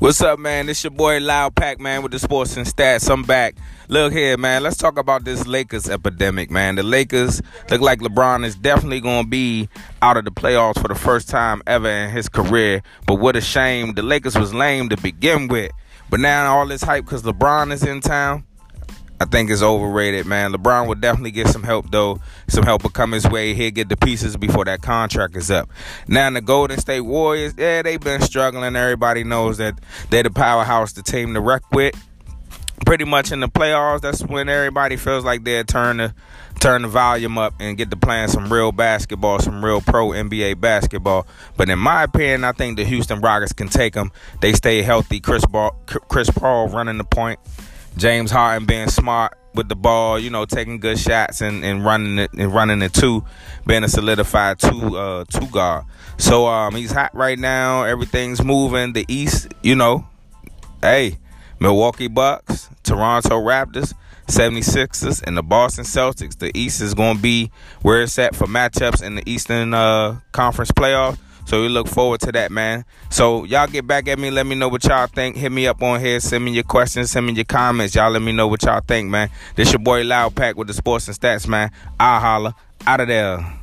What's up, man? It's your boy Loud Pack, man, with the sports and stats. I'm back. Look here, man. Let's talk about this Lakers epidemic, man. The Lakers look like LeBron is definitely going to be out of the playoffs for the first time ever in his career. But what a shame. The Lakers was lame to begin with. But now all this hype because LeBron is in town. I think it's overrated, man. LeBron will definitely get some help though. Some help will come his way. He'll get the pieces before that contract is up. Now the Golden State Warriors, yeah, they've been struggling. Everybody knows that they're the powerhouse, the team to wreck with. Pretty much in the playoffs, that's when everybody feels like they're turn the turn the volume up and get to playing some real basketball, some real pro NBA basketball. But in my opinion, I think the Houston Rockets can take them. They stay healthy. Chris Ball, Chris Paul running the point. James Harden being smart with the ball, you know, taking good shots and, and running it and running it too, being a solidified two uh two guard. So um he's hot right now. Everything's moving. The East, you know, hey, Milwaukee Bucks, Toronto Raptors, 76ers, and the Boston Celtics. The East is gonna be where it's at for matchups in the Eastern uh conference playoffs. So we look forward to that, man. So y'all get back at me. Let me know what y'all think. Hit me up on here. Send me your questions. Send me your comments. Y'all let me know what y'all think, man. This your boy Loud Pack with the sports and stats, man. I holla. Out of there.